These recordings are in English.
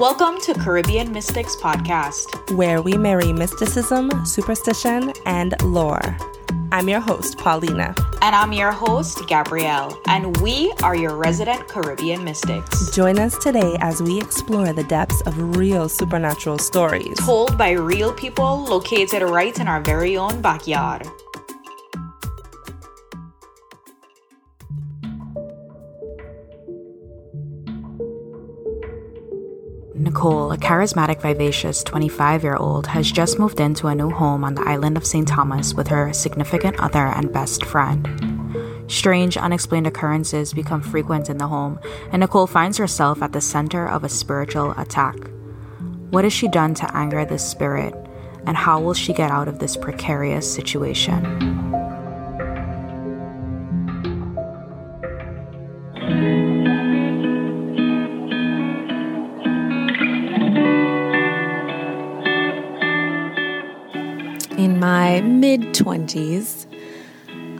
Welcome to Caribbean Mystics Podcast, where we marry mysticism, superstition, and lore. I'm your host, Paulina. And I'm your host, Gabrielle. And we are your resident Caribbean mystics. Join us today as we explore the depths of real supernatural stories told by real people located right in our very own backyard. Nicole, a charismatic, vivacious 25 year old, has just moved into a new home on the island of St. Thomas with her significant other and best friend. Strange, unexplained occurrences become frequent in the home, and Nicole finds herself at the center of a spiritual attack. What has she done to anger this spirit, and how will she get out of this precarious situation? My mid 20s,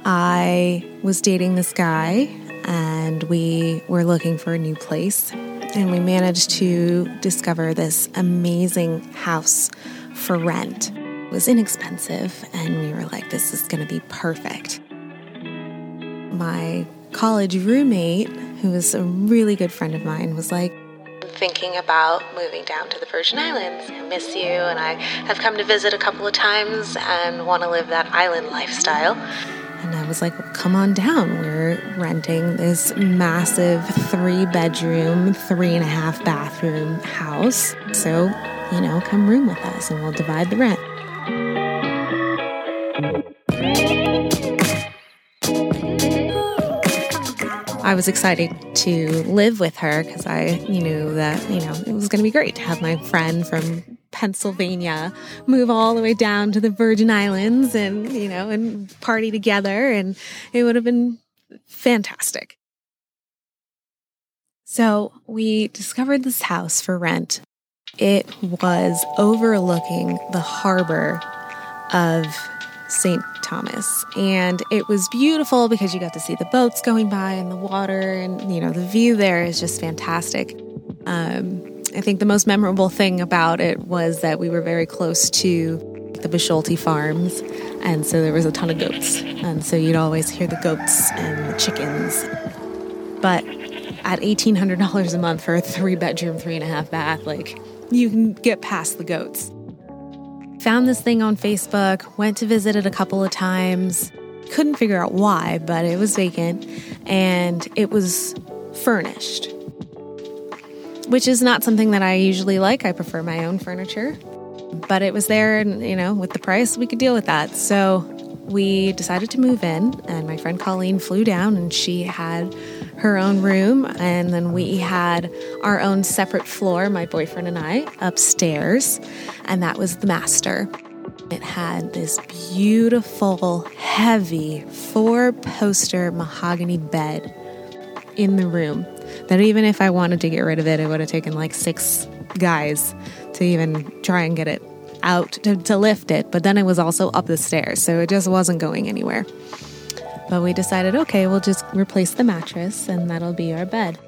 I was dating this guy and we were looking for a new place. And we managed to discover this amazing house for rent. It was inexpensive, and we were like, this is going to be perfect. My college roommate, who was a really good friend of mine, was like, thinking about moving down to the Virgin Islands. I miss you, and I have come to visit a couple of times and want to live that island lifestyle. And I was like, well, come on down. We're renting this massive three bedroom, three and a half bathroom house. So, you know, come room with us and we'll divide the rent. I was excited to live with her because I knew that, you know, it was going to be great to have my friend from Pennsylvania move all the way down to the Virgin Islands and, you know, and party together. And it would have been fantastic. So we discovered this house for rent. It was overlooking the harbor of St. Thomas. And it was beautiful because you got to see the boats going by and the water, and you know, the view there is just fantastic. Um, I think the most memorable thing about it was that we were very close to the Bisholti farms, and so there was a ton of goats. And so you'd always hear the goats and the chickens. But at $1,800 a month for a three bedroom, three and a half bath, like you can get past the goats. Found this thing on Facebook, went to visit it a couple of times. Couldn't figure out why, but it was vacant and it was furnished, which is not something that I usually like. I prefer my own furniture, but it was there and, you know, with the price, we could deal with that. So we decided to move in, and my friend Colleen flew down and she had her own room, and then we had our own separate floor, my boyfriend and I, upstairs, and that was the master. It had this beautiful, heavy, four poster mahogany bed in the room that even if I wanted to get rid of it, it would have taken like six guys to even try and get it out to, to lift it. But then it was also up the stairs, so it just wasn't going anywhere. But we decided, okay, we'll just replace the mattress and that'll be our bed.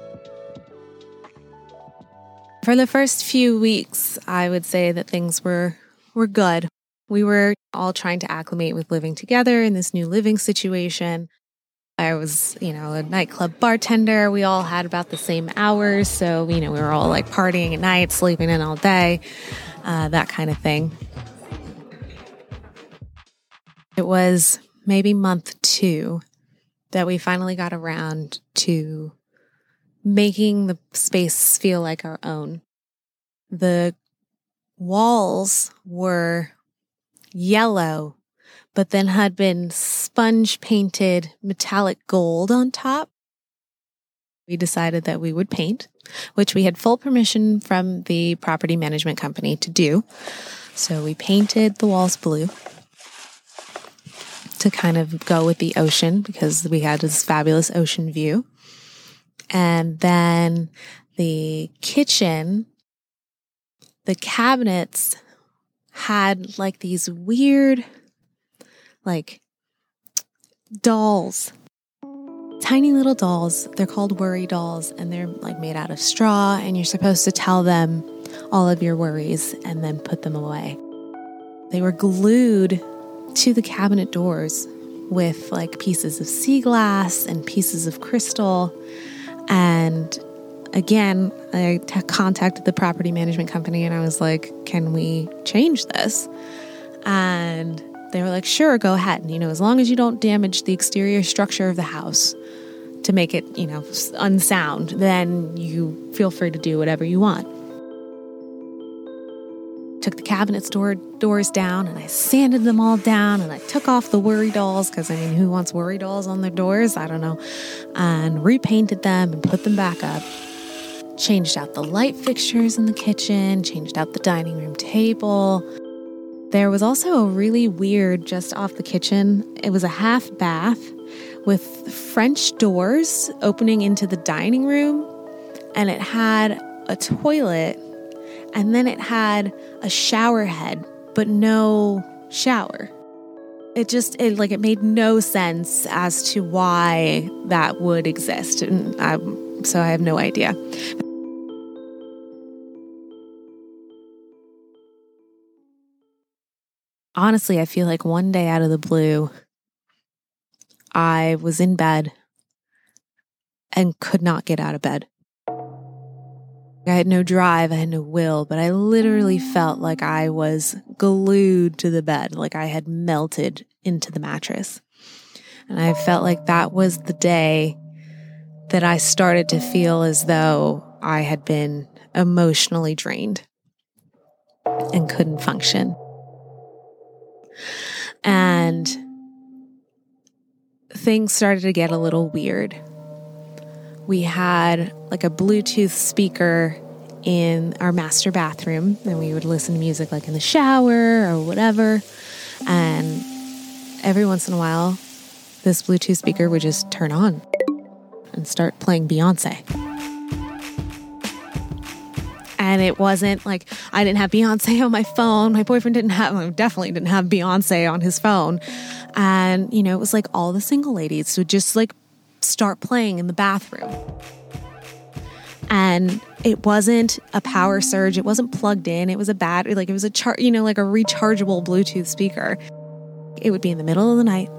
For the first few weeks, I would say that things were were good. We were all trying to acclimate with living together in this new living situation. I was, you know, a nightclub bartender. We all had about the same hours. So, you know, we were all like partying at night, sleeping in all day, uh, that kind of thing. It was maybe month two that we finally got around to making the space feel like our own. The walls were yellow, but then had been sponge painted metallic gold on top. We decided that we would paint, which we had full permission from the property management company to do. So we painted the walls blue to kind of go with the ocean because we had this fabulous ocean view. And then the kitchen, the cabinets had like these weird, like dolls, tiny little dolls. They're called worry dolls and they're like made out of straw. And you're supposed to tell them all of your worries and then put them away. They were glued to the cabinet doors with like pieces of sea glass and pieces of crystal. And again, I t- contacted the property management company and I was like, can we change this? And they were like, sure, go ahead. And, you know, as long as you don't damage the exterior structure of the house to make it, you know, unsound, then you feel free to do whatever you want took the cabinet door doors down and I sanded them all down and I took off the worry dolls because I mean, who wants worry dolls on their doors? I don't know. And repainted them and put them back up. Changed out the light fixtures in the kitchen, changed out the dining room table. There was also a really weird just off the kitchen. It was a half bath with French doors opening into the dining room, and it had a toilet and then it had a shower head, but no shower. It just it like it made no sense as to why that would exist, and I, so I have no idea. Honestly, I feel like one day out of the blue, I was in bed and could not get out of bed. I had no drive, I had no will, but I literally felt like I was glued to the bed, like I had melted into the mattress. And I felt like that was the day that I started to feel as though I had been emotionally drained and couldn't function. And things started to get a little weird we had like a Bluetooth speaker in our master bathroom, and we would listen to music like in the shower or whatever. And every once in a while, this Bluetooth speaker would just turn on and start playing Beyonce. And it wasn't like I didn't have Beyonce on my phone. My boyfriend didn't have, definitely didn't have Beyonce on his phone. And, you know, it was like all the single ladies would just like start playing in the bathroom. And it wasn't a power surge, it wasn't plugged in, it was a battery, like it was a char, you know, like a rechargeable Bluetooth speaker. It would be in the middle of the night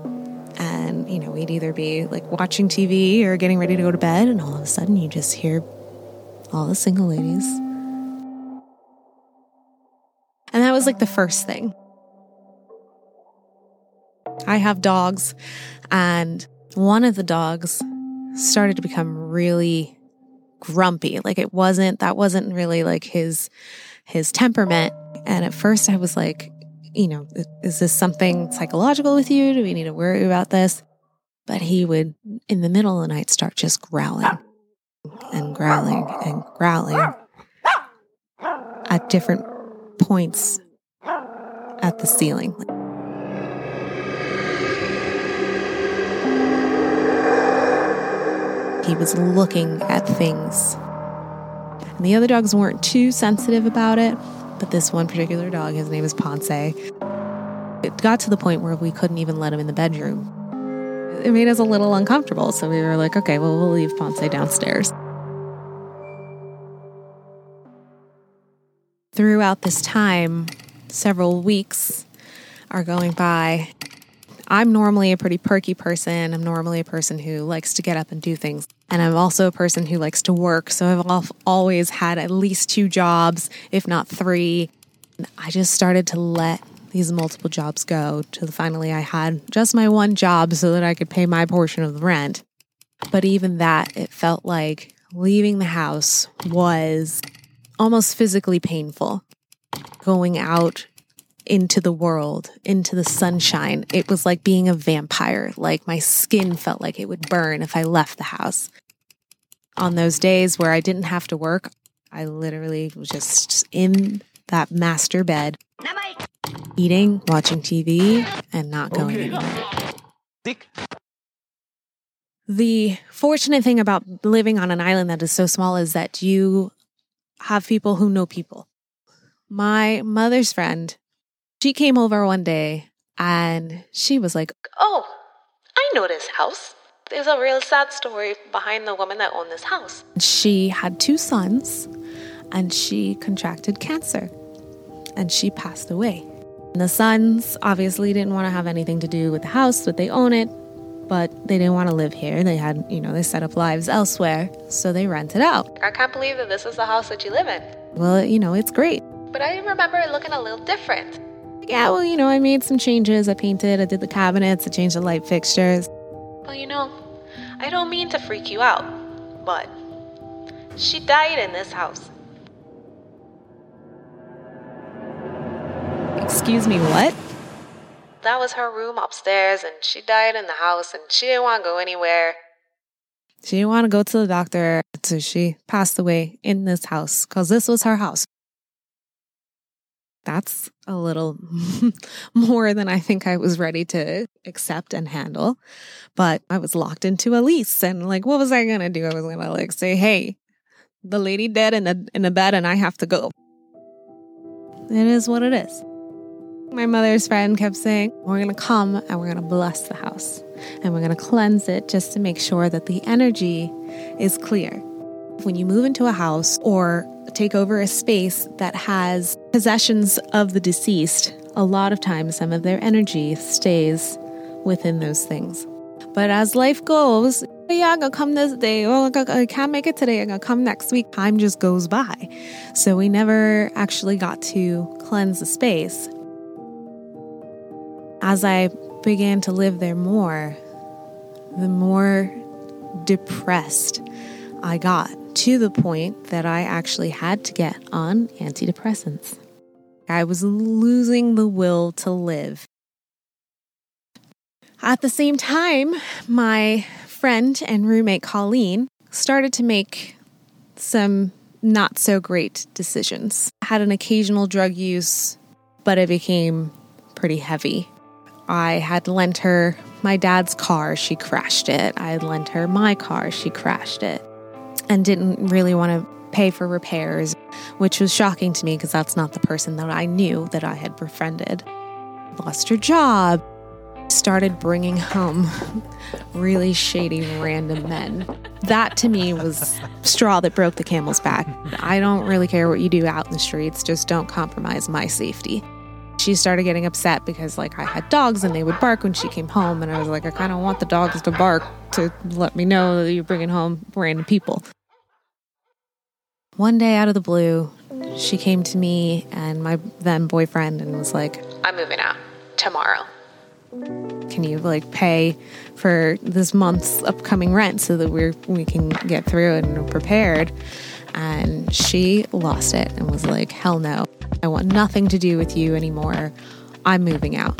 and you know, we'd either be like watching TV or getting ready to go to bed and all of a sudden you just hear all the single ladies. And that was like the first thing. I have dogs and one of the dogs started to become really grumpy. Like it wasn't, that wasn't really like his, his temperament. And at first I was like, you know, is this something psychological with you? Do we need to worry about this? But he would, in the middle of the night, start just growling and growling and growling at different points at the ceiling. He was looking at things. And the other dogs weren't too sensitive about it, but this one particular dog, his name is Ponce, it got to the point where we couldn't even let him in the bedroom. It made us a little uncomfortable, so we were like, okay, well, we'll leave Ponce downstairs. Throughout this time, several weeks are going by, I'm normally a pretty perky person. I'm normally a person who likes to get up and do things. And I'm also a person who likes to work. So I've always had at least two jobs, if not three. I just started to let these multiple jobs go till finally I had just my one job so that I could pay my portion of the rent. But even that, it felt like leaving the house was almost physically painful. Going out into the world, into the sunshine. It was like being a vampire. Like my skin felt like it would burn if I left the house. On those days where I didn't have to work, I literally was just in that master bed, eating, watching TV, and not going anywhere. Dick. The fortunate thing about living on an island that is so small is that you have people who know people. My mother's friend she came over one day and she was like, Oh, I know this house. There's a real sad story behind the woman that owned this house. She had two sons and she contracted cancer and she passed away. And the sons obviously didn't want to have anything to do with the house, but they own it, but they didn't want to live here. They had, you know, they set up lives elsewhere, so they rented out. I can't believe that this is the house that you live in. Well, you know, it's great. But I remember it looking a little different. Yeah, well, you know, I made some changes. I painted, I did the cabinets, I changed the light fixtures. Well, you know, I don't mean to freak you out, but she died in this house. Excuse me, what? That was her room upstairs, and she died in the house, and she didn't want to go anywhere. She didn't want to go to the doctor, so she passed away in this house because this was her house. That's a little more than I think I was ready to accept and handle. But I was locked into a lease, and like, what was I gonna do? I was gonna like say, "Hey, the lady dead in the in the bed, and I have to go." It is what it is. My mother's friend kept saying, We're going to come and we're going to bless the house and we're going to cleanse it just to make sure that the energy is clear. When you move into a house or take over a space that has possessions of the deceased, a lot of times some of their energy stays within those things. But as life goes, oh, yeah, I'm gonna come this day. Oh, I can't make it today. I'm gonna come next week. Time just goes by. So we never actually got to cleanse the space as I began to live there more, the more depressed I got to the point that I actually had to get on antidepressants. I was losing the will to live. At the same time, my friend and roommate Colleen started to make some not so great decisions. I had an occasional drug use, but it became pretty heavy. I had lent her my dad's car, she crashed it. I had lent her my car, she crashed it. And didn't really want to pay for repairs, which was shocking to me because that's not the person that I knew that I had befriended. Lost her job, started bringing home really shady random men. That to me was straw that broke the camel's back. I don't really care what you do out in the streets, just don't compromise my safety she started getting upset because like I had dogs and they would bark when she came home and I was like I kind of want the dogs to bark to let me know that you're bringing home random people. One day out of the blue, she came to me and my then boyfriend and was like, "I'm moving out tomorrow. Can you like pay for this month's upcoming rent so that we're we can get through it and we're prepared?" And she lost it and was like, "Hell no." I want nothing to do with you anymore. I'm moving out.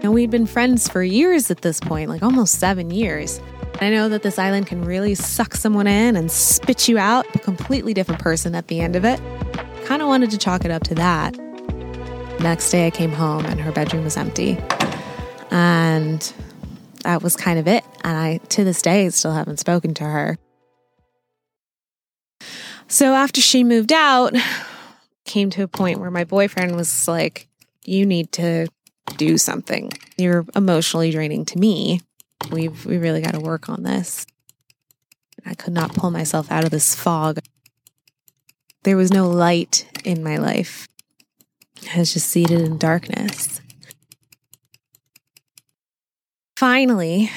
And we'd been friends for years at this point, like almost seven years. I know that this island can really suck someone in and spit you out, a completely different person at the end of it. Kind of wanted to chalk it up to that. Next day, I came home and her bedroom was empty. And that was kind of it. And I, to this day, still haven't spoken to her. So after she moved out, came to a point where my boyfriend was like, You need to do something. You're emotionally draining to me. We've we really got to work on this. I could not pull myself out of this fog. There was no light in my life. I was just seated in darkness. Finally,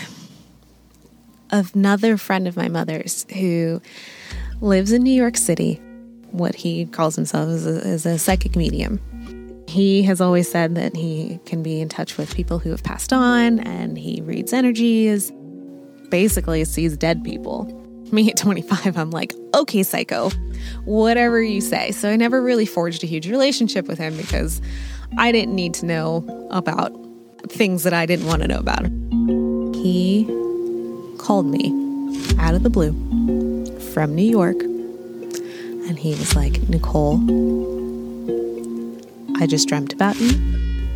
another friend of my mother's who lives in New York City what he calls himself is a, is a psychic medium. He has always said that he can be in touch with people who have passed on and he reads energies, basically sees dead people. Me at 25, I'm like, okay, psycho, whatever you say. So I never really forged a huge relationship with him because I didn't need to know about things that I didn't want to know about. He called me out of the blue from New York and he was like, Nicole, I just dreamt about you.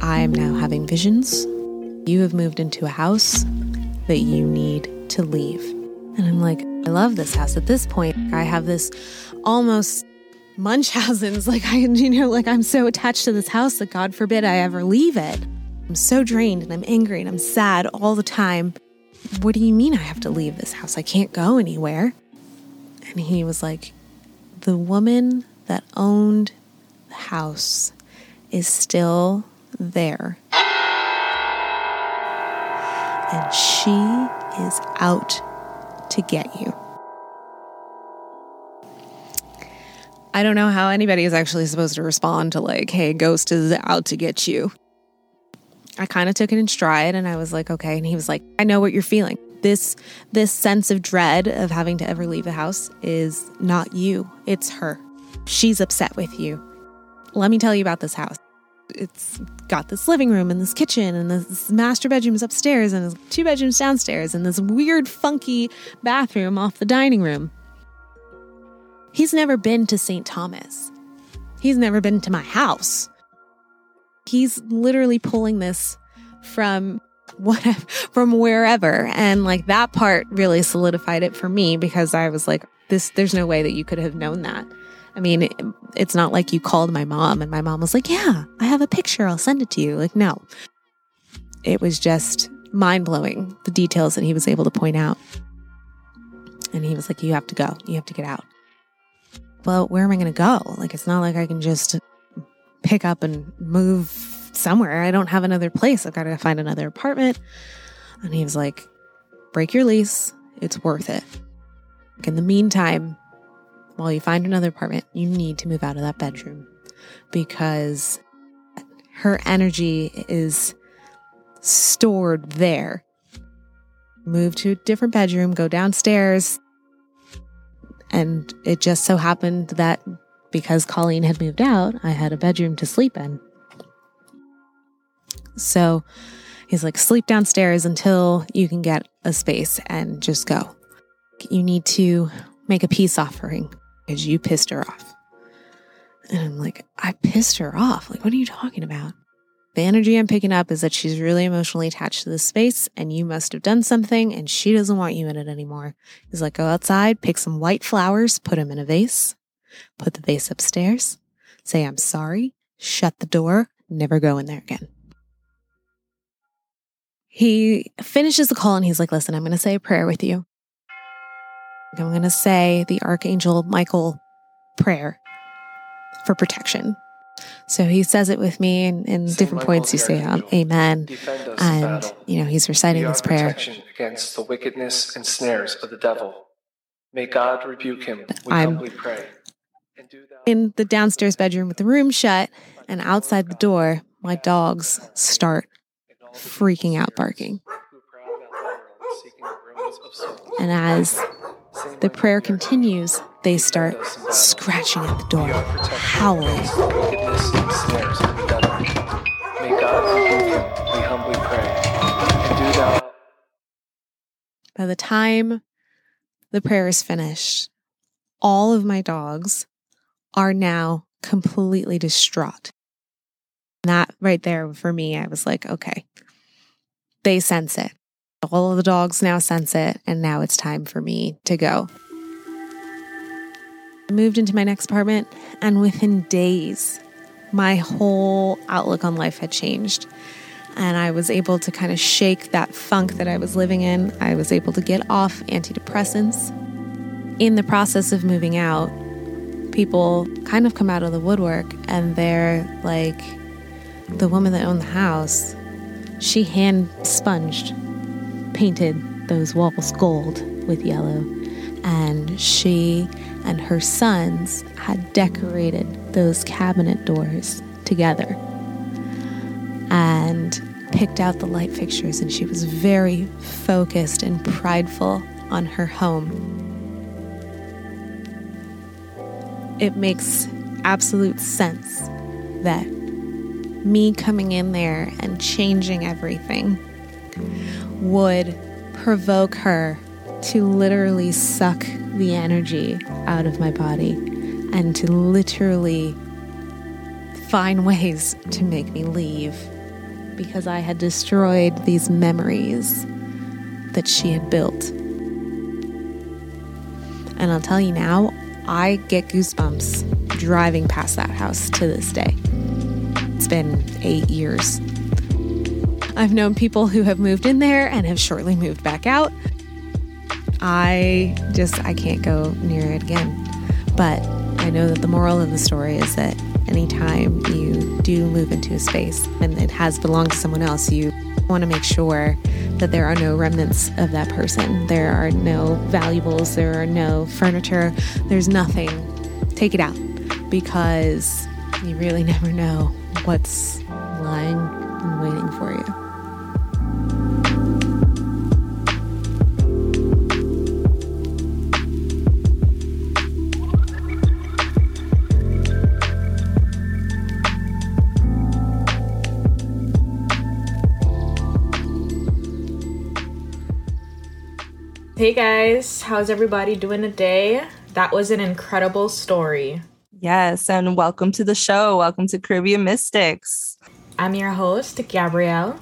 I am now having visions. You have moved into a house that you need to leave. And I'm like, I love this house. At this point, I have this almost Munchausen's. Like, I, you know, like I'm so attached to this house that God forbid I ever leave it. I'm so drained and I'm angry and I'm sad all the time. What do you mean I have to leave this house? I can't go anywhere. And he was like, the woman that owned the house is still there. And she is out to get you. I don't know how anybody is actually supposed to respond to, like, hey, ghost is out to get you. I kind of took it in stride and I was like, okay. And he was like, I know what you're feeling. This this sense of dread of having to ever leave the house is not you. It's her. She's upset with you. Let me tell you about this house. It's got this living room and this kitchen and this master bedroom is upstairs and two bedrooms downstairs and this weird funky bathroom off the dining room. He's never been to St. Thomas. He's never been to my house. He's literally pulling this from what from wherever and like that part really solidified it for me because I was like this there's no way that you could have known that. I mean, it, it's not like you called my mom and my mom was like, "Yeah, I have a picture. I'll send it to you." Like, no. It was just mind-blowing the details that he was able to point out. And he was like, "You have to go. You have to get out." Well, where am I going to go? Like it's not like I can just pick up and move somewhere. I don't have another place. I've got to find another apartment. And he was like, break your lease. It's worth it. In the meantime, while you find another apartment, you need to move out of that bedroom because her energy is stored there. Move to a different bedroom, go downstairs. And it just so happened that because Colleen had moved out, I had a bedroom to sleep in. So he's like, sleep downstairs until you can get a space and just go. You need to make a peace offering because you pissed her off. And I'm like, I pissed her off. Like, what are you talking about? The energy I'm picking up is that she's really emotionally attached to this space and you must have done something and she doesn't want you in it anymore. He's like, go outside, pick some white flowers, put them in a vase, put the vase upstairs, say, I'm sorry, shut the door, never go in there again. He finishes the call and he's like, Listen, I'm going to say a prayer with you. I'm going to say the Archangel Michael prayer for protection. So he says it with me in, in different Michael points. You say um, Amen, and you know he's reciting this prayer Protection against the wickedness and snares of the devil. May God rebuke him. We I'm, humbly pray in the downstairs bedroom with the room shut and outside the door, my dogs start freaking out barking. And as the prayer continues, they start scratching at the door, howling. By the time the prayer is finished, all of my dogs are now completely distraught. That right there for me, I was like, okay, they sense it. All of the dogs now sense it, and now it's time for me to go. I moved into my next apartment, and within days, my whole outlook on life had changed. And I was able to kind of shake that funk that I was living in. I was able to get off antidepressants. In the process of moving out, people kind of come out of the woodwork and they're like, the woman that owned the house, she hand sponged, painted those walls gold with yellow. And she and her sons had decorated those cabinet doors together and picked out the light fixtures. And she was very focused and prideful on her home it makes absolute sense that me coming in there and changing everything would provoke her to literally suck the energy out of my body and to literally find ways to make me leave because I had destroyed these memories that she had built. And I'll tell you now, I get goosebumps driving past that house to this day. Been eight years. I've known people who have moved in there and have shortly moved back out. I just I can't go near it again. But I know that the moral of the story is that anytime you do move into a space and it has belonged to someone else, you want to make sure that there are no remnants of that person. There are no valuables, there are no furniture, there's nothing. Take it out because you really never know what's lying and waiting for you. Hey guys, how's everybody doing today? That was an incredible story. Yes, and welcome to the show. Welcome to Caribbean Mystics. I'm your host, Gabrielle.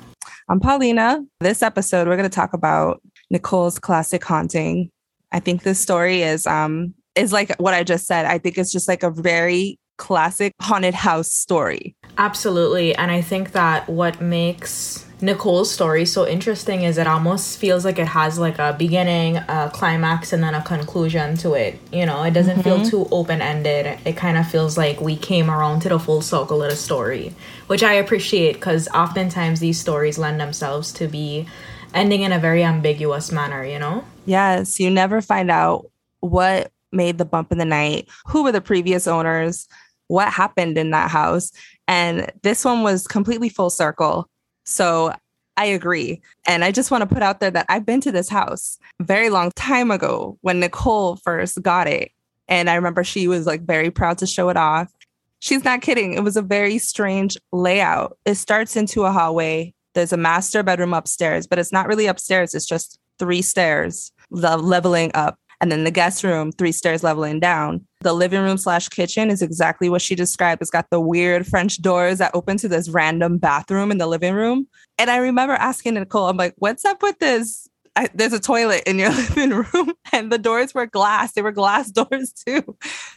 I'm Paulina. This episode, we're going to talk about Nicole's classic haunting. I think this story is um is like what I just said. I think it's just like a very classic haunted house story. Absolutely, and I think that what makes Nicole's story so interesting is it almost feels like it has like a beginning, a climax, and then a conclusion to it. You know, it doesn't mm-hmm. feel too open ended. It kind of feels like we came around to the full circle of the story, which I appreciate because oftentimes these stories lend themselves to be ending in a very ambiguous manner, you know? Yes, you never find out what made the bump in the night, who were the previous owners, what happened in that house. And this one was completely full circle so I agree. And I just want to put out there that I've been to this house very long time ago when Nicole first got it. And I remember she was like very proud to show it off. She's not kidding. It was a very strange layout. It starts into a hallway. There's a master bedroom upstairs, but it's not really upstairs. It's just three stairs, the leveling up and then the guest room, three stairs leveling down. The living room slash kitchen is exactly what she described. It's got the weird French doors that open to this random bathroom in the living room. And I remember asking Nicole, I'm like, what's up with this? I, there's a toilet in your living room, and the doors were glass. They were glass doors too.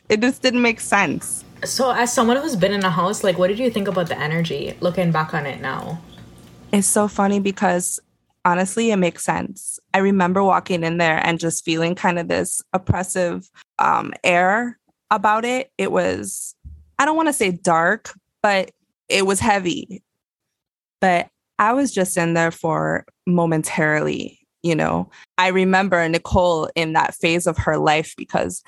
It just didn't make sense. So, as someone who's been in a house, like, what did you think about the energy looking back on it now? It's so funny because honestly, it makes sense. I remember walking in there and just feeling kind of this oppressive um, air about it. It was, I don't want to say dark, but it was heavy. But I was just in there for momentarily, you know. I remember Nicole in that phase of her life because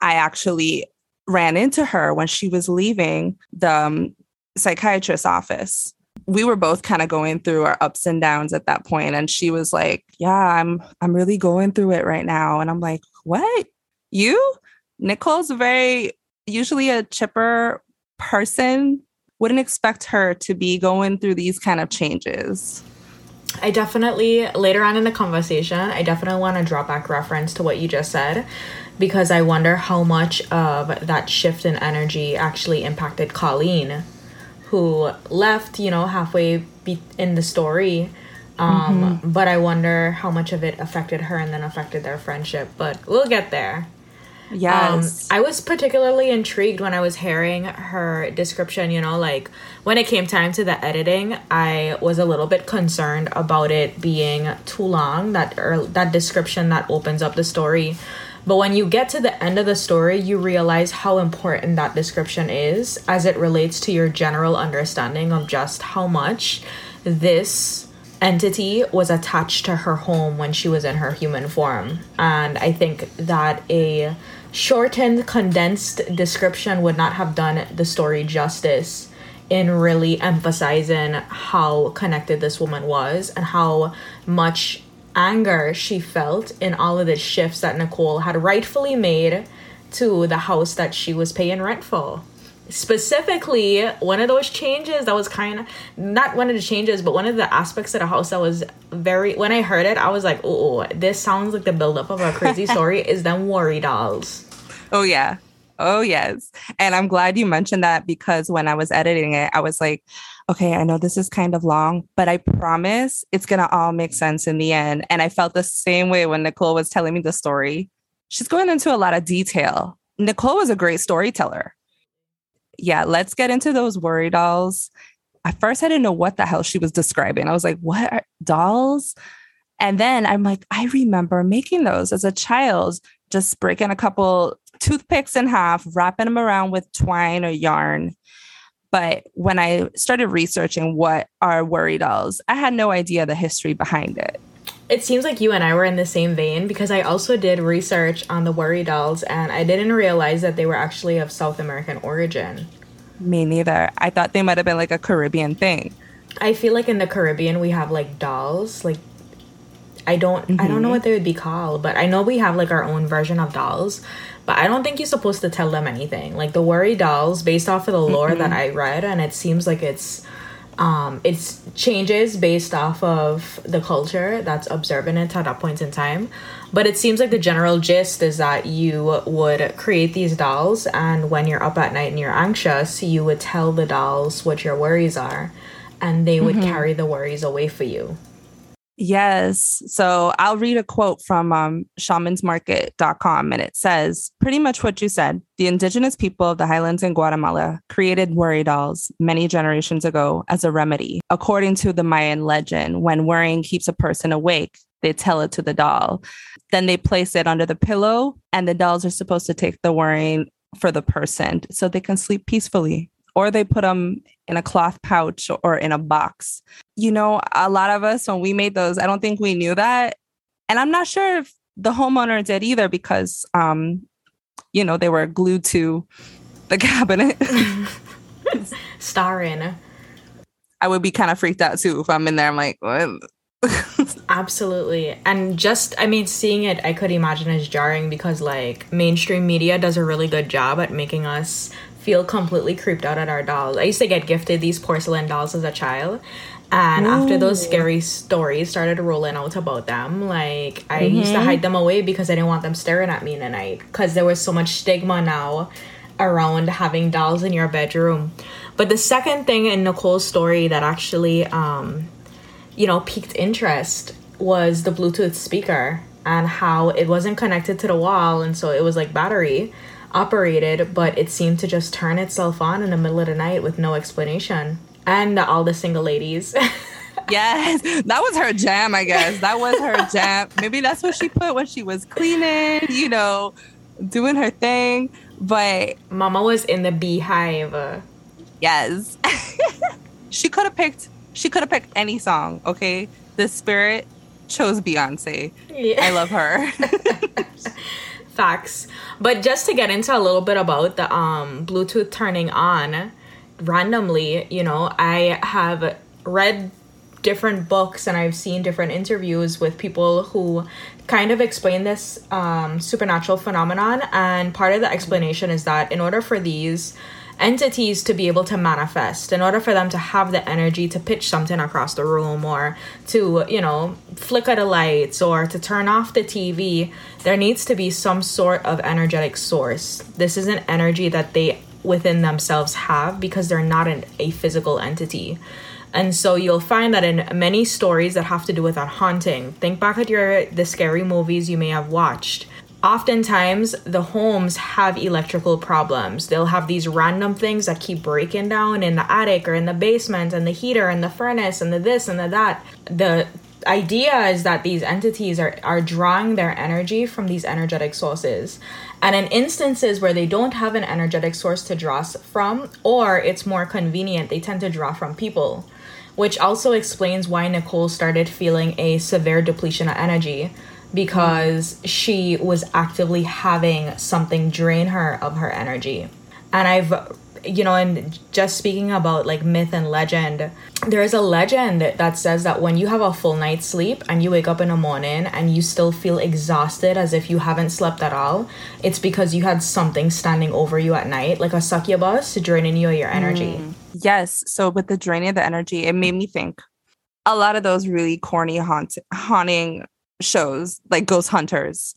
I actually ran into her when she was leaving the um, psychiatrist's office we were both kind of going through our ups and downs at that point and she was like yeah i'm i'm really going through it right now. And i'm like what? You? Nicole's very usually a chipper person. Wouldn't expect her to be going through these kind of changes. I definitely later on in the conversation, I definitely want to draw back reference to what you just said because I wonder how much of that shift in energy actually impacted Colleen who left, you know, halfway be- in the story. Um, mm-hmm. But I wonder how much of it affected her and then affected their friendship. But we'll get there. Yes. Um, I was particularly intrigued when I was hearing her description, you know, like when it came time to the editing, I was a little bit concerned about it being too long, that or that description that opens up the story. But when you get to the end of the story, you realize how important that description is as it relates to your general understanding of just how much this entity was attached to her home when she was in her human form. And I think that a shortened, condensed description would not have done the story justice in really emphasizing how connected this woman was and how much anger she felt in all of the shifts that Nicole had rightfully made to the house that she was paying rent for. Specifically, one of those changes that was kind of not one of the changes, but one of the aspects of the house that was very. When I heard it, I was like, "Oh, this sounds like the buildup of a crazy story." is them worry dolls? Oh yeah, oh yes. And I'm glad you mentioned that because when I was editing it, I was like, okay, I know this is kind of long, but I promise it's going to all make sense in the end. And I felt the same way when Nicole was telling me the story. She's going into a lot of detail. Nicole was a great storyteller. Yeah, let's get into those worry dolls. At first, I didn't know what the hell she was describing. I was like, what are dolls? And then I'm like, I remember making those as a child, just breaking a couple toothpicks in half, wrapping them around with twine or yarn. But when I started researching what are worry dolls, I had no idea the history behind it. It seems like you and I were in the same vein because I also did research on the worry dolls and I didn't realize that they were actually of South American origin. Me neither. I thought they might have been like a Caribbean thing. I feel like in the Caribbean we have like dolls, like I don't mm-hmm. I don't know what they would be called, but I know we have like our own version of dolls. But I don't think you're supposed to tell them anything. Like the worry dolls, based off of the lore mm-hmm. that I read, and it seems like it's um it's changes based off of the culture that's observant at that point in time but it seems like the general gist is that you would create these dolls and when you're up at night and you're anxious you would tell the dolls what your worries are and they would mm-hmm. carry the worries away for you Yes. So I'll read a quote from um, shamansmarket.com and it says pretty much what you said. The indigenous people of the highlands in Guatemala created worry dolls many generations ago as a remedy. According to the Mayan legend, when worrying keeps a person awake, they tell it to the doll. Then they place it under the pillow, and the dolls are supposed to take the worrying for the person so they can sleep peacefully or they put them in a cloth pouch or in a box. You know, a lot of us, when we made those, I don't think we knew that. And I'm not sure if the homeowner did either because, um, you know, they were glued to the cabinet. Starring. I would be kind of freaked out too if I'm in there. I'm like, what? Absolutely. And just, I mean, seeing it, I could imagine as jarring because, like, mainstream media does a really good job at making us feel completely creeped out at our dolls. I used to get gifted these porcelain dolls as a child. And Ooh. after those scary stories started rolling out about them, like I mm-hmm. used to hide them away because I didn't want them staring at me in the night. Because there was so much stigma now around having dolls in your bedroom. But the second thing in Nicole's story that actually, um, you know, piqued interest was the Bluetooth speaker and how it wasn't connected to the wall, and so it was like battery operated, but it seemed to just turn itself on in the middle of the night with no explanation. And all the single ladies. yes, that was her jam, I guess. That was her jam. Maybe that's what she put when she was cleaning, you know, doing her thing. But Mama was in the BeyHive. Yes. she could have picked she could have picked any song, okay? The spirit chose Beyonce. Yeah. I love her. Facts. But just to get into a little bit about the um, Bluetooth turning on randomly, you know, I have read different books and I've seen different interviews with people who kind of explain this um, supernatural phenomenon. And part of the explanation is that in order for these entities to be able to manifest in order for them to have the energy to pitch something across the room or to you know flicker the lights or to turn off the tv there needs to be some sort of energetic source. This is an energy that they within themselves have because they're not an, a physical entity. And so you'll find that in many stories that have to do with that haunting think back at your the scary movies you may have watched oftentimes the homes have electrical problems. They'll have these random things that keep breaking down in the attic or in the basement and the heater and the furnace and the this and the that. The idea is that these entities are, are drawing their energy from these energetic sources. And in instances where they don't have an energetic source to draw from, or it's more convenient, they tend to draw from people, which also explains why Nicole started feeling a severe depletion of energy because she was actively having something drain her of her energy. And I've you know, and just speaking about like myth and legend, there is a legend that says that when you have a full night's sleep and you wake up in the morning and you still feel exhausted as if you haven't slept at all, it's because you had something standing over you at night, like a succubus draining you of your energy. Mm. Yes. So with the draining of the energy, it made me think a lot of those really corny haunt haunting shows like Ghost Hunters.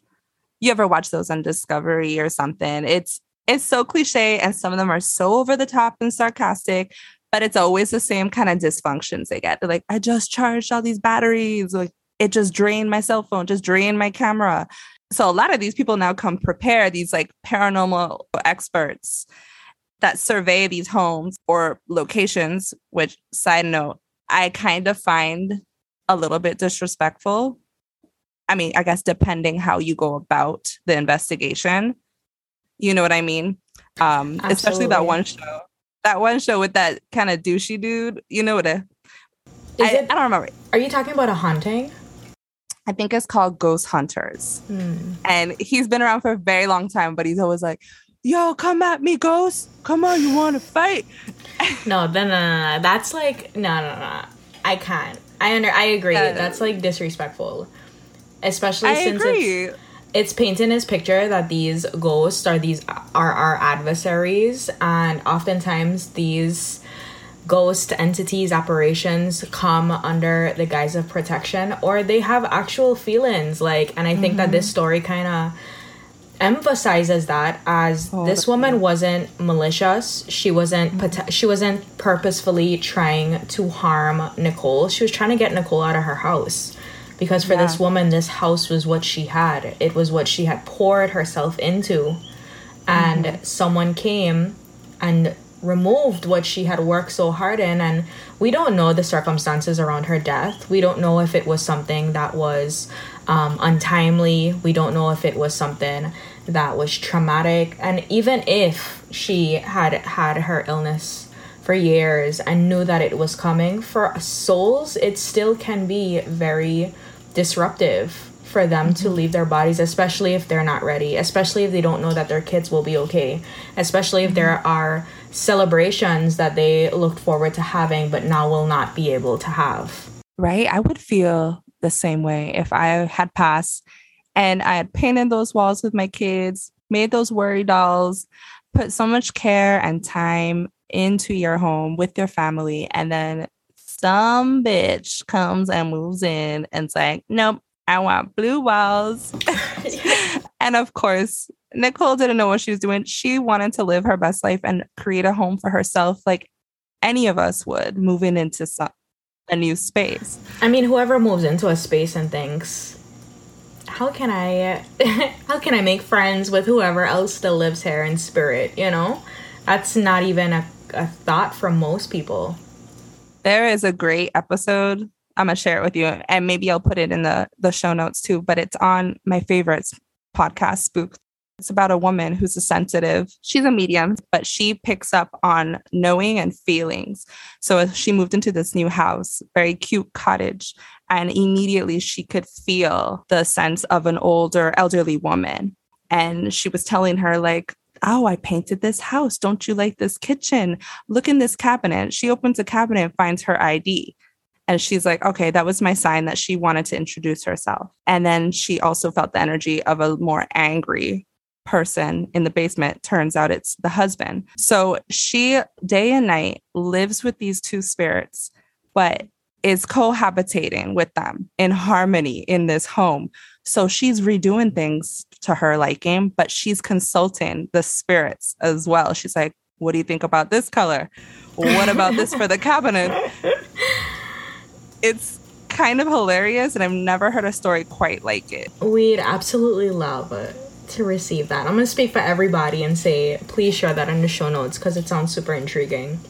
You ever watch those on Discovery or something? It's it's so cliche and some of them are so over the top and sarcastic, but it's always the same kind of dysfunctions they get. They're like, I just charged all these batteries. Like it just drained my cell phone, just drained my camera. So a lot of these people now come prepare these like paranormal experts that survey these homes or locations, which side note, I kind of find a little bit disrespectful I mean, I guess depending how you go about the investigation. You know what I mean? Um, especially that one show. That one show with that kind of douchey dude. You know what? I? it, I don't remember. Are you talking about a haunting? I think it's called Ghost Hunters. Hmm. And he's been around for a very long time, but he's always like, yo, come at me, Ghost. Come on, you want to fight? no, then no, no, no. That's like, no, no, no. I can't. I under, I agree. Yeah. That's like disrespectful. Especially I since agree. it's it's painted in his picture that these ghosts are these are our adversaries and oftentimes these ghost entities apparitions come under the guise of protection or they have actual feelings like and i think that this mm-hmm. story kind of emphasizes that as Oh, this woman wasn't malicious she wasn't mm-hmm. pot- she wasn't purposefully trying to harm nicole she was trying to get nicole out of her house because for this woman this house was what she had. It was what she had poured herself into. And someone came and removed what she had worked so hard in. And we don't know the circumstances around her death. We don't know if it was something that was um, untimely. We don't know if it was something that was traumatic. And even if she had had her illness for years and knew that it was coming for souls it still can be very disruptive for them to mm-hmm. leave their bodies, especially if they're not ready, especially if they don't know that their kids will be okay, especially if there mm-hmm. are celebrations that they looked forward to having but now will not be able to have. right? I would feel the same way if I had passed and I had painted those walls with my kids, made those worry dolls, put so much care and time into your home with your family, and then some bitch comes and moves in and's like, nope, I want blue walls. and of course, Nicole didn't know what she was doing. She wanted to live her best life and create a home for herself, like any of us would, moving into some, a new space. I mean, whoever moves into a space and thinks, how can I how can I make friends with whoever else still lives here in spirit, you know? That's not even a, a thought from most people. There is a great episode. I'm gonna share it with you, and maybe I'll put it in the the show notes too. But it's on my favorites podcast, Spooked. It's about a woman who's a sensitive. She's a medium, but she picks up on knowing and feelings. So she moved into this new house, very cute cottage, and immediately she could feel the sense of an older, elderly woman. And she was telling her, like, Oh, I painted this house. Don't you like this kitchen? Look in this cabinet. She opens a cabinet and finds her ID. And she's like, okay, that was my sign that she wanted to introduce herself. And then she also felt the energy of a more angry person in the basement. Turns out it's the husband. So she, day and night, lives with these two spirits, but is cohabitating with them in harmony in this home. So she's redoing things to her liking, but she's consulting the spirits as well. She's like, what do you think about this color? What about this for the cabinet? It's kind of hilarious, and I've never heard a story quite like it. We'd absolutely love to receive that. I'm going to speak for everybody and say, please share that in the show notes because it sounds super intriguing.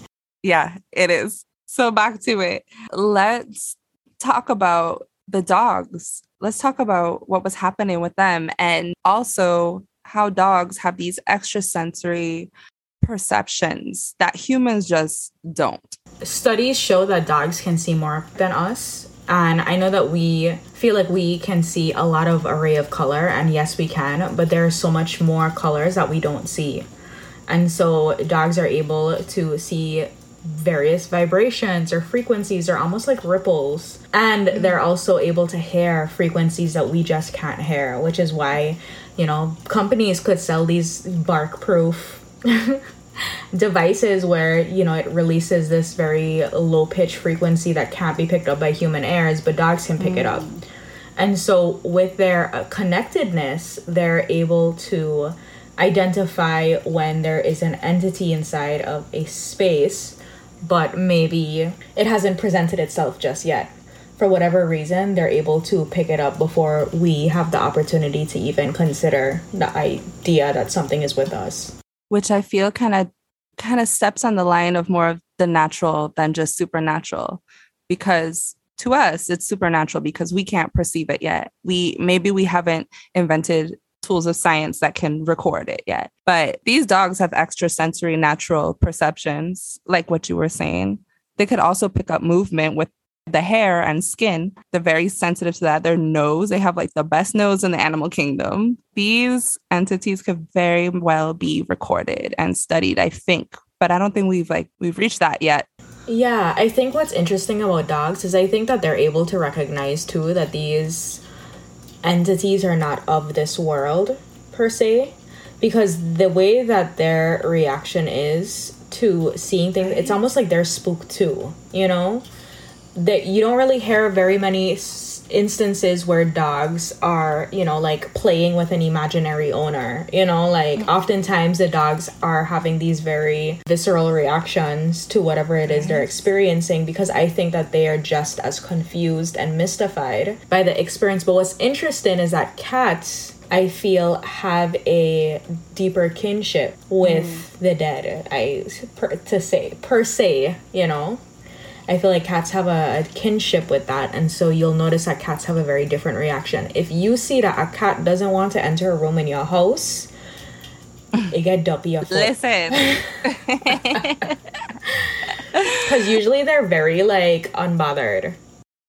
Yeah, it is. So back to it. Let's talk about the dogs. Let's talk about what was happening with them and also how dogs have these extrasensory perceptions that humans just don't. Studies show that dogs can see more than us. And I know that we feel like we can see a lot of array of color, and yes, we can, but there's so much more colors that we don't see. And so dogs are able to see various vibrations or frequencies or almost like ripples. And they're also able to hear frequencies that we just can't hear, which is why, you know, companies could sell these bark proof devices where, you know, it releases this very low pitch frequency that can't be picked up by human ears, but dogs can pick it up. And so, with their uh, connectedness, they're able to identify when there is an entity inside of a space, but maybe it hasn't presented itself just yet. For whatever reason, they're able to pick it up before we have the opportunity to even consider the idea that something is with us. which I feel kind of kind of steps on the line of more of the natural than just supernatural because to us it's supernatural because we can't perceive it yet. We maybe we haven't invented tools of science that can record it yet. But these dogs have extrasensory natural perceptions, like what you were saying. They could also pick up movement with the hair and skin. They're very sensitive to that. Their nose, they have like the best nose in the animal kingdom. These entities could very well be recorded and studied, I think. But I don't think we've like we've reached that yet. Yeah, I think what's interesting about dogs is I think that they're able to recognize too that these entities are not of this world per se because the way that their reaction is to seeing things it's almost like they're spooked too you know? That you don't really hear very many instances where dogs are, you know, like playing with an imaginary owner. You know, like mm-hmm. oftentimes the dogs are having these very visceral reactions to whatever it is they're experiencing because I think that they are just as confused and mystified by the experience. But what's interesting is that cats. I feel have a deeper kinship with mm. the dead. I per, to say per se, you know. I feel like cats have a, a, kinship with that, and so you'll notice that cats have a very different reaction. If you see that a cat doesn't want to enter a room in your house, it get dumpy your foot. Listen, because usually they're very like unbothered.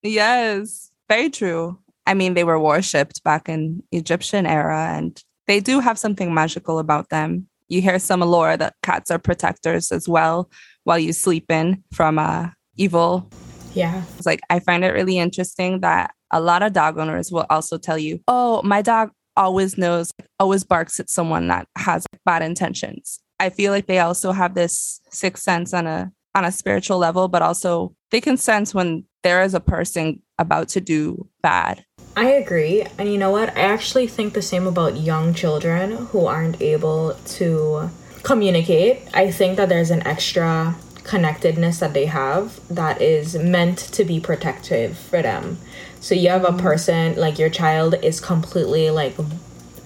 Yes, very true. I mean, they were worshipped back in Egyptian era, and they do have something magical about them. You hear some lore that cats are protectors as well while you sleep in from uh, evil. Yeah. It's like I find it really interesting that a lot of dog owners will also tell you, "Oh, my dog always knows, always barks at someone that has bad intentions." I feel like they also have this sixth sense on a on a spiritual level, but also they can sense when there is a person about to do bad. I agree. And you know what? I actually think the same about young children who aren't able to communicate. I think that there's an extra connectedness that they have that is meant to be protective for them. So you have a mm-hmm. person like your child is completely like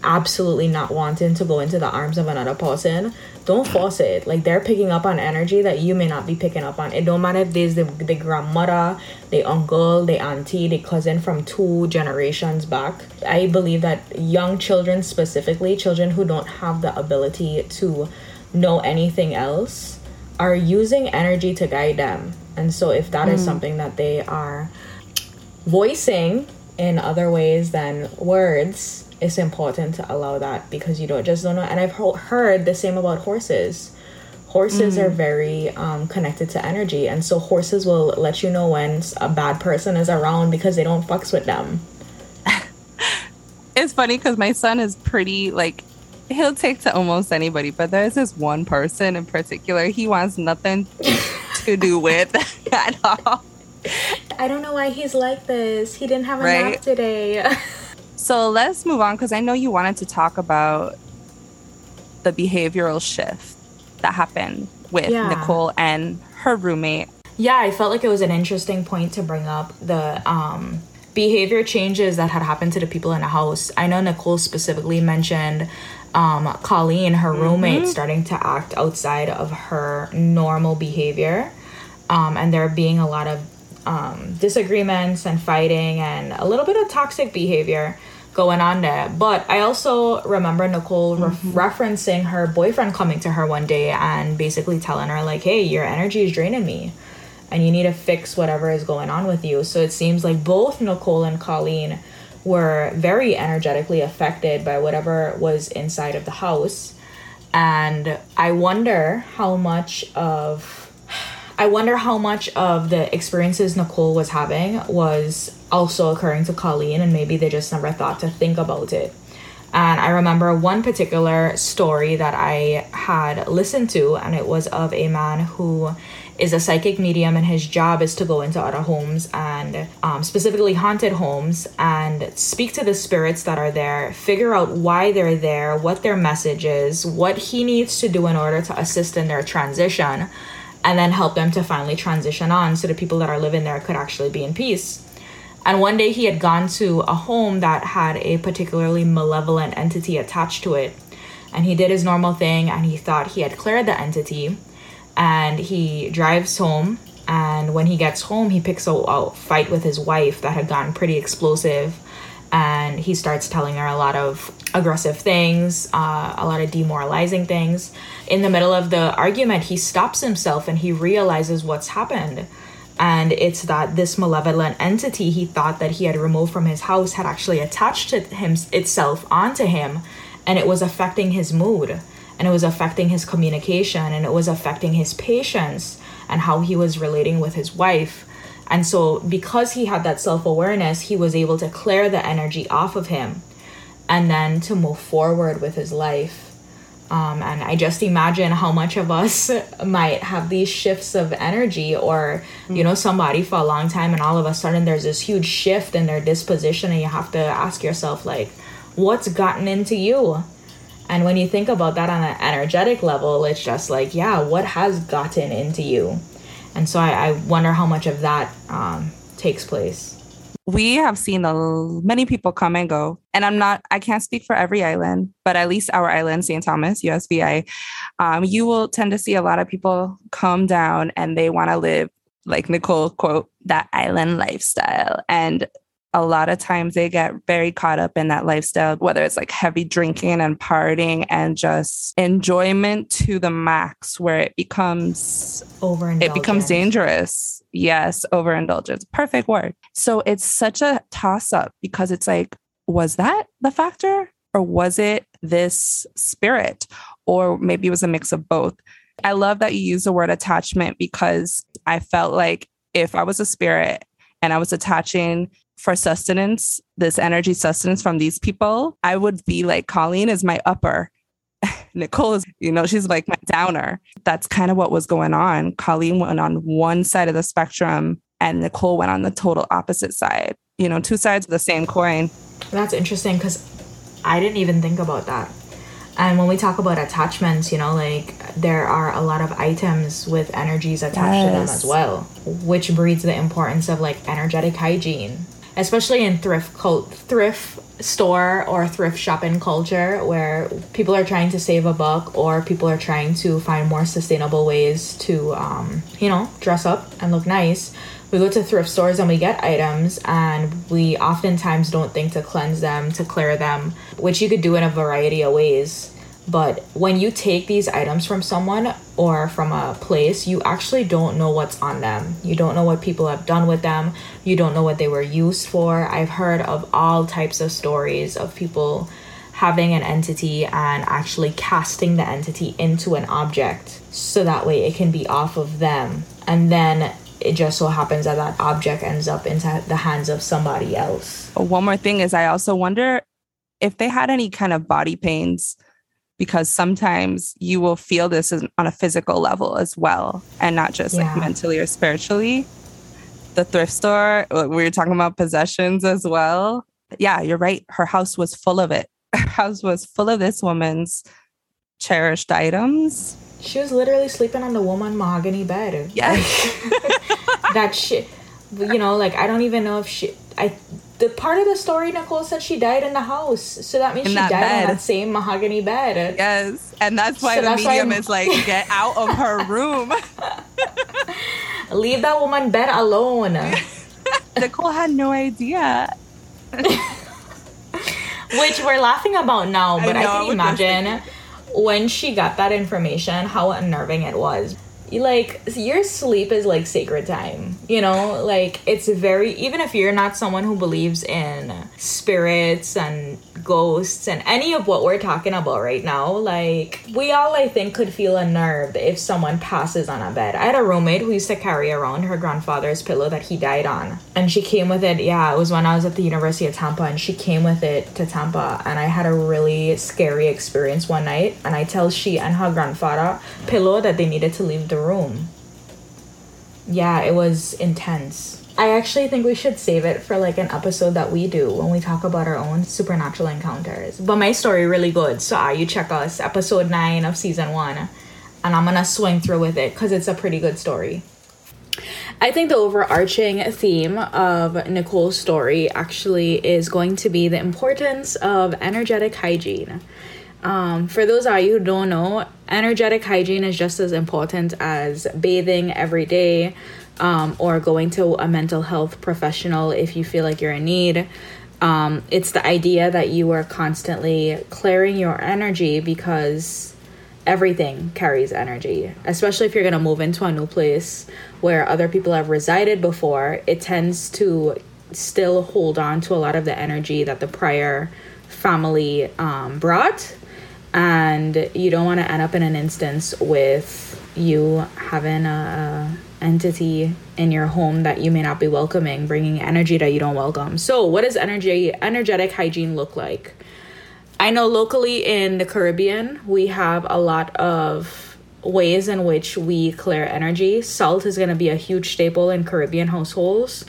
absolutely not wanting to go into the arms of another person. Don't force it. Like they're picking up on energy that you may not be picking up on. It don't matter if there's the, the grandmother, the uncle, the auntie, the cousin from two generations back. I believe that young children specifically, children who don't have the ability to know anything else, are using energy to guide them. And so if that mm. is hmm. something that they are voicing in other ways than words, it's important to allow that because you don't just don't know. And I've heard the same about horses. Horses mm. are very um, connected to energy, and so horses will let you know when a bad person is around because they don't fucks with them. it's funny because my son is pretty like he'll take to almost anybody, but there's this one person in particular he wants nothing to do with at all. I don't know why he's like this. He didn't have a right? nap today. so let's move on because I know you wanted to talk about the behavioral shift that happened with yeah. Nicole and her roommate. Yeah, I felt like it was an interesting point to bring up the um, behavior changes that had happened to the people in the house. I know Nicole specifically mentioned um, Colleen, her roommate, mm-hmm. starting to act outside of her normal behavior. Um, and there being a lot of um, disagreements and fighting and a little bit of toxic behavior going on there. But I also remember Nicole mm-hmm. re- referencing her boyfriend coming to her one day and basically telling her, like, hey, your energy is draining me and you need to fix whatever is going on with you. So it seems like both Nicole and Colleen were very energetically affected by whatever was inside of the house. And I wonder how much of I wonder how much of the experiences Nicole was having was also occurring to Colleen, and maybe they just never thought to think about it. And I remember one particular story that I had listened to, and it was of a man who is a psychic medium and his job is to go into other homes and um, specifically haunted homes and speak to the spirits that are there figure out why they're there what their message is what he needs to do in order to assist in their transition and then help them to finally transition on so the people that are living there could actually be in peace. And one day he had gone to a home that had a particularly malevolent entity attached to it and he did his normal thing and he thought he had cleared the entity and he drives home and when he gets home he picks a, a, fight with his wife that had gotten pretty explosive and he starts telling her a lot of aggressive things, uh, a lot of demoralizing things. In the middle of the argument, he stops himself and he realizes what's happened. And it's that this malevolent entity he thought that he had removed from his house had actually attached him itself onto him, and it was affecting his mood, and it was affecting his communication, and it was affecting his patience and how he was relating with his wife and so, because he had that self awareness, he was able to clear the energy off of him and then to move forward with his life. Um, and I just imagine how much of us might have these shifts of energy, or you know, somebody for a long time, and all of a sudden there's this huge shift in their disposition, and you have to ask yourself, like, what's gotten into you? And when you think about that on an energetic level, it's just like, yeah, what has gotten into you? and so I, I wonder how much of that um, takes place. We have seen many people come and go. And i'm not i can't speak for every island but at least our island st thomas usvi um, you will tend to see a lot of people come down and they want to live like nicole quote that island lifestyle. And a lot of times they get very caught up in that lifestyle, whether it's like heavy drinking and partying and just enjoyment to the max, where it becomes over it becomes dangerous. Yes, overindulgence. Perfect word. So it's such a toss up because it's like, was that the factor? Or was it this spirit? Or maybe it was a mix of both. I love that you use the word attachment because I felt like if I was a spirit and I was attaching for sustenance, this energy sustenance from these people, I would be like, Colleen is my upper. Nicole is, you know, she's like my downer. That's kind of what was going on. Colleen went on one side of the spectrum and Nicole went on the total opposite side. You know, two sides of the same coin. That's interesting because I didn't even think about that. And when we talk about attachments, you know, like there are a lot of items with energies attached yes. to them as well, which breeds the importance of like energetic hygiene especially in thrift cult thrift store or thrift shopping culture where people are trying to save a buck or people are trying to find more sustainable ways to um, you know dress up and look nice. We go to thrift stores and we get items and we oftentimes don't think to cleanse them to clear them which you could do in a variety of ways but when you take these items from someone or from a place, you actually don't know what's on them. You don't know what people have done with them. You don't know what they were used for. I've heard of all types of stories of people having an entity and actually casting the entity into an object so that way it can be off of them. And then it just so happens that that object ends up into the hands of somebody else. Oh, one more thing is, I also wonder if they had any kind of body pains because sometimes you will feel this on a physical level as well and not just yeah. like mentally or spiritually. The thrift store uh, we were talking about possessions as well. Yeah you're right. Her house was full of it. Her house was full of this woman's cherished items. She was literally sleeping on the woman mahogany bed. Yeah that shit you know like i don't even know if she i the part of the story Nicole said she died in the house. So that means in she died bed. on that same mahogany bed. Yes. And that's why so the that's medium why is like, get out of her room. Leave that woman bed alone. Nicole had no idea. Which we're laughing about now, but I, know, I can imagine when she got that information, how unnerving it was like your sleep is like sacred time you know? Like it's very even if you're not someone who believes in spirits and ghosts and any of what we're talking about right now like we all i think could feel unnerved if someone passes on a bed i had a roommate who used to carry around her grandfather's pillow that he died on and she came with it yeah it was when i was at the university of tampa and she came with it to tampa and i had a really scary experience one night and i tell she and her grandfather pillow that they needed to leave the room. Yeah, it was intense. I actually think we should save it for like an episode that we do when we talk about our own supernatural encounters. But my story really good, so uh, you check us episode nine of season one, and I'm gonna swing through with it because it's a pretty good story. I think the overarching theme of Nicole's story actually is going to be the importance of energetic hygiene. Um, for those of you who don't know, energetic hygiene is just as important as bathing every day um, or going to a mental health professional if you feel like you're in need. Um, it's the idea that you are constantly clearing your energy because everything carries energy, especially if you're going to move into a new place where other people have resided before. It tends to still hold on to a lot of the energy that the prior family um, brought. And you don't want to end up in an instance with you having a, entity in your home that you may not be welcoming, bringing energy that you don't welcome. So, what does energy energetic hygiene look like? I know locally in the Caribbean, we have a lot of ways in which we clear energy. Salt is going to be a huge staple in Caribbean households.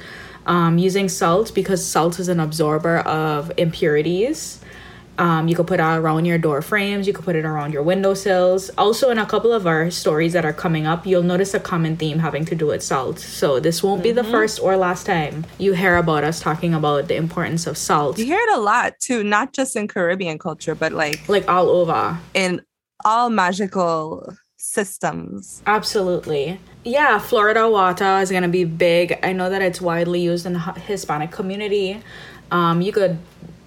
Um, using salt because salt is an absorber of impurities um, you could put it around your door frames. You could put it around your windowsills. Also, in a couple of our stories that are coming up, you'll notice a common theme having to do with salt. So this won't mm-hmm. be the mm-hmm. first or last time you hear about us talking about the importance of salt. You hear it a lot too, not just in Caribbean culture, but like like all over in all magical systems. Absolutely. Yeah, Florida water is gonna be big. I know that it's widely used in the Hispanic community. Um, you could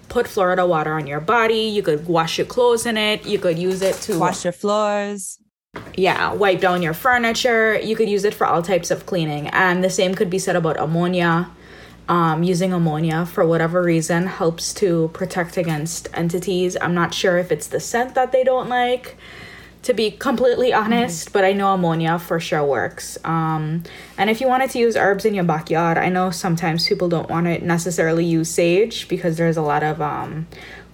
put Florida water on your body. You could wash your clothes in it. You could use it to wash your floors. Yeah, wipe down your furniture. You could use it for all types of cleaning. And the same could be said about ammonia. Um, using ammonia for whatever reason helps to protect against entities. I'm not sure if it's the scent that they don't like to be completely honest, mm-hmm. but I know ammonia for sure works. Um, and if you wanted to use herbs in your backyard, I know sometimes people don't want to necessarily use sage because there's a lot of um,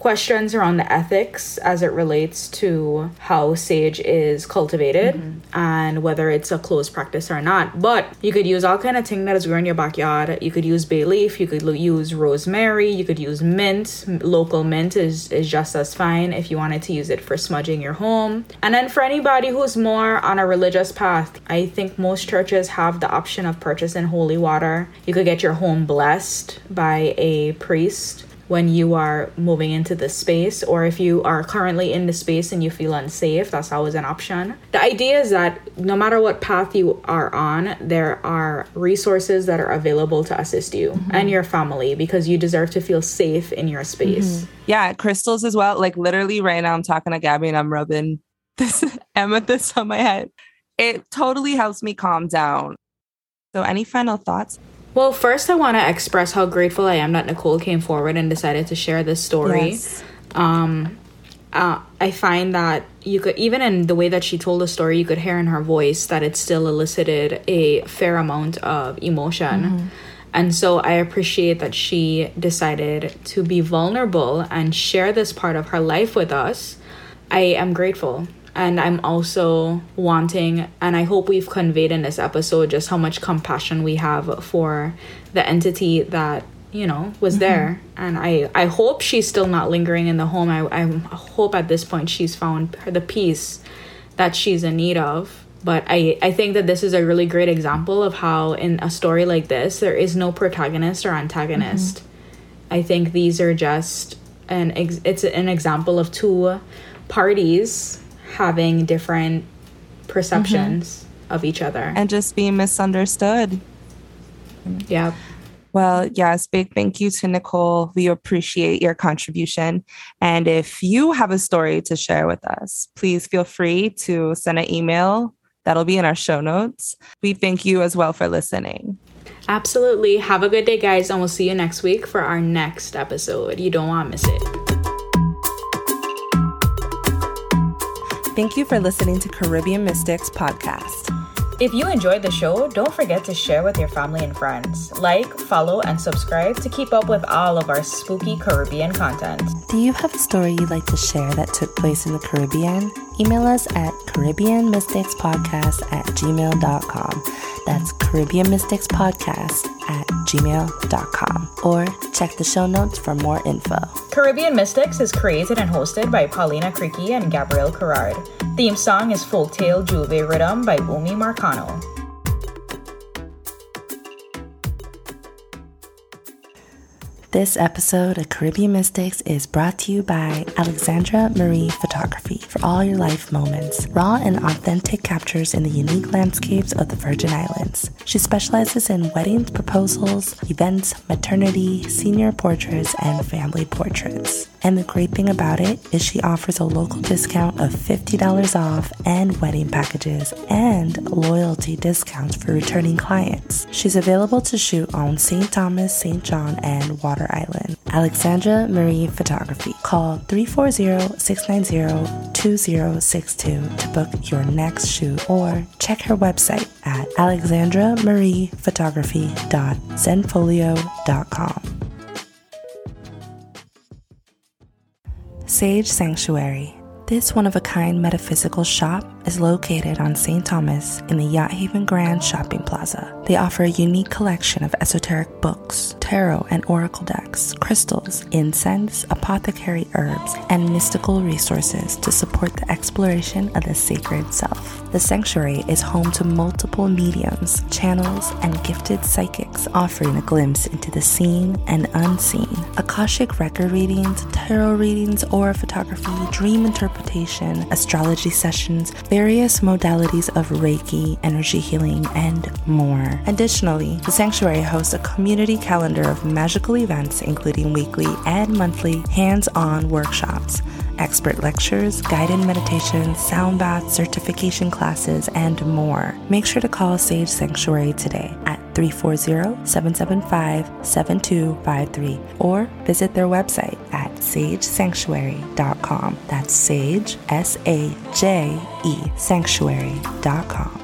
questions around the ethics as it relates to how sage is cultivated mm-hmm. and whether it's a closed practice or not. But you could use all kind of thing that is growing in your backyard. You could use bay leaf, you could use rosemary, you could use mint. Local mint is, is just as fine if you wanted to use it for smudging your home. And then for anybody who's more on a religious path, I think most churches have the option of purchasing holy water. You could get your home blessed by a priest when you are moving into the space or if you are currently in the space and you feel unsafe that's always an option. The idea is that no matter what path you are on there are resources that are available to assist you mm-hmm. and your family because you deserve to feel safe in your space. Mm-hmm. yeah crystals as well. Like literally right now i'm talking to gabby and i'm rubbing this amethyst on my head. It totally helps me calm down. So any final thoughts well, first, I want to express how grateful I am that Nicole came forward and decided to share this story. Yes. Um, uh, I find that you could, even in the way that she told the story, you could hear in her voice that it still elicited a fair amount of emotion. Mm-hmm. And so I appreciate that she decided to be vulnerable and share this part of her life with us. I am grateful and I'm also wanting, and I hope we've conveyed in this episode just how much compassion we have for the entity that you know was mm-hmm. there and i i hope she's still not lingering in the home i i hope at this point she's found the peace that she's in need of but i i think that this is a really great example of how in a story like this there is no protagonist or antagonist mm-hmm. i think these are just an ex- it's an example of two parties having different perceptions mm-hmm. of each other and just being misunderstood. Yeah. Well, yes, big thank you to Nicole. We appreciate your contribution. And if you have a story to share with us, please feel free to send an email. That'll be in our show notes. We thank you as well for listening. Absolutely. Have a good day, guys, and we'll see you next week for our next episode. You don't want to miss it. Thank you for listening to Caribbean Mystics Podcast. If you enjoyed the show, don't forget to share with your family and friends. Like, follow, and subscribe to keep up with all of our spooky Caribbean content. Do you have a story you'd like to share that took place in the Caribbean? Email us at CaribbeanMysticsPodcast at gmail.com. That's Caribbean Mystics Podcast at gmail.com. Or check the show notes for more info. Caribbean Mystics is created and hosted by Paulina Creque and Gabrielle Querrard. Theme song is Folktale Jouvert Riddim by Umi Marcano. This episode of Caribbean Mystics is brought to you by Alexandra Marie Photography for all your life moments, raw and authentic captures in the unique landscapes of the Virgin Islands. She specializes in weddings, proposals, events, maternity, senior portraits, and family portraits. And the great thing about it is she offers a local discount of $50 off and wedding packages and loyalty discounts for returning clients. She's available to shoot on St. Thomas, St. John, and Water Island. Alexandra Marie Photography. Call 340-690-2062 to book your next shoot or check her website at alexandramariephotography.zenfolio.com. Saje Sanctuary. This one of a kind metaphysical shop is located on St. Thomas in the Yacht Haven Grand Shopping Plaza. They offer a unique collection of esoteric books, tarot and oracle decks, crystals, incense, apothecary herbs, and mystical resources to support the exploration of the sacred self. The sanctuary is home to multiple mediums, channels, and gifted psychics offering a glimpse into the seen and unseen. Akashic record readings, tarot readings, aura photography, dream interpretation, astrology sessions, various modalities of Reiki, energy healing, and more. Additionally, the sanctuary hosts a community calendar of magical events, including weekly and monthly hands on workshops expert lectures, guided meditations, sound baths, certification classes, and more. Make sure to call Saje Sanctuary today at 340-775-7253 or visit their website at sajesanctuary.com. That's sage, S-A-J-E, sanctuary.com.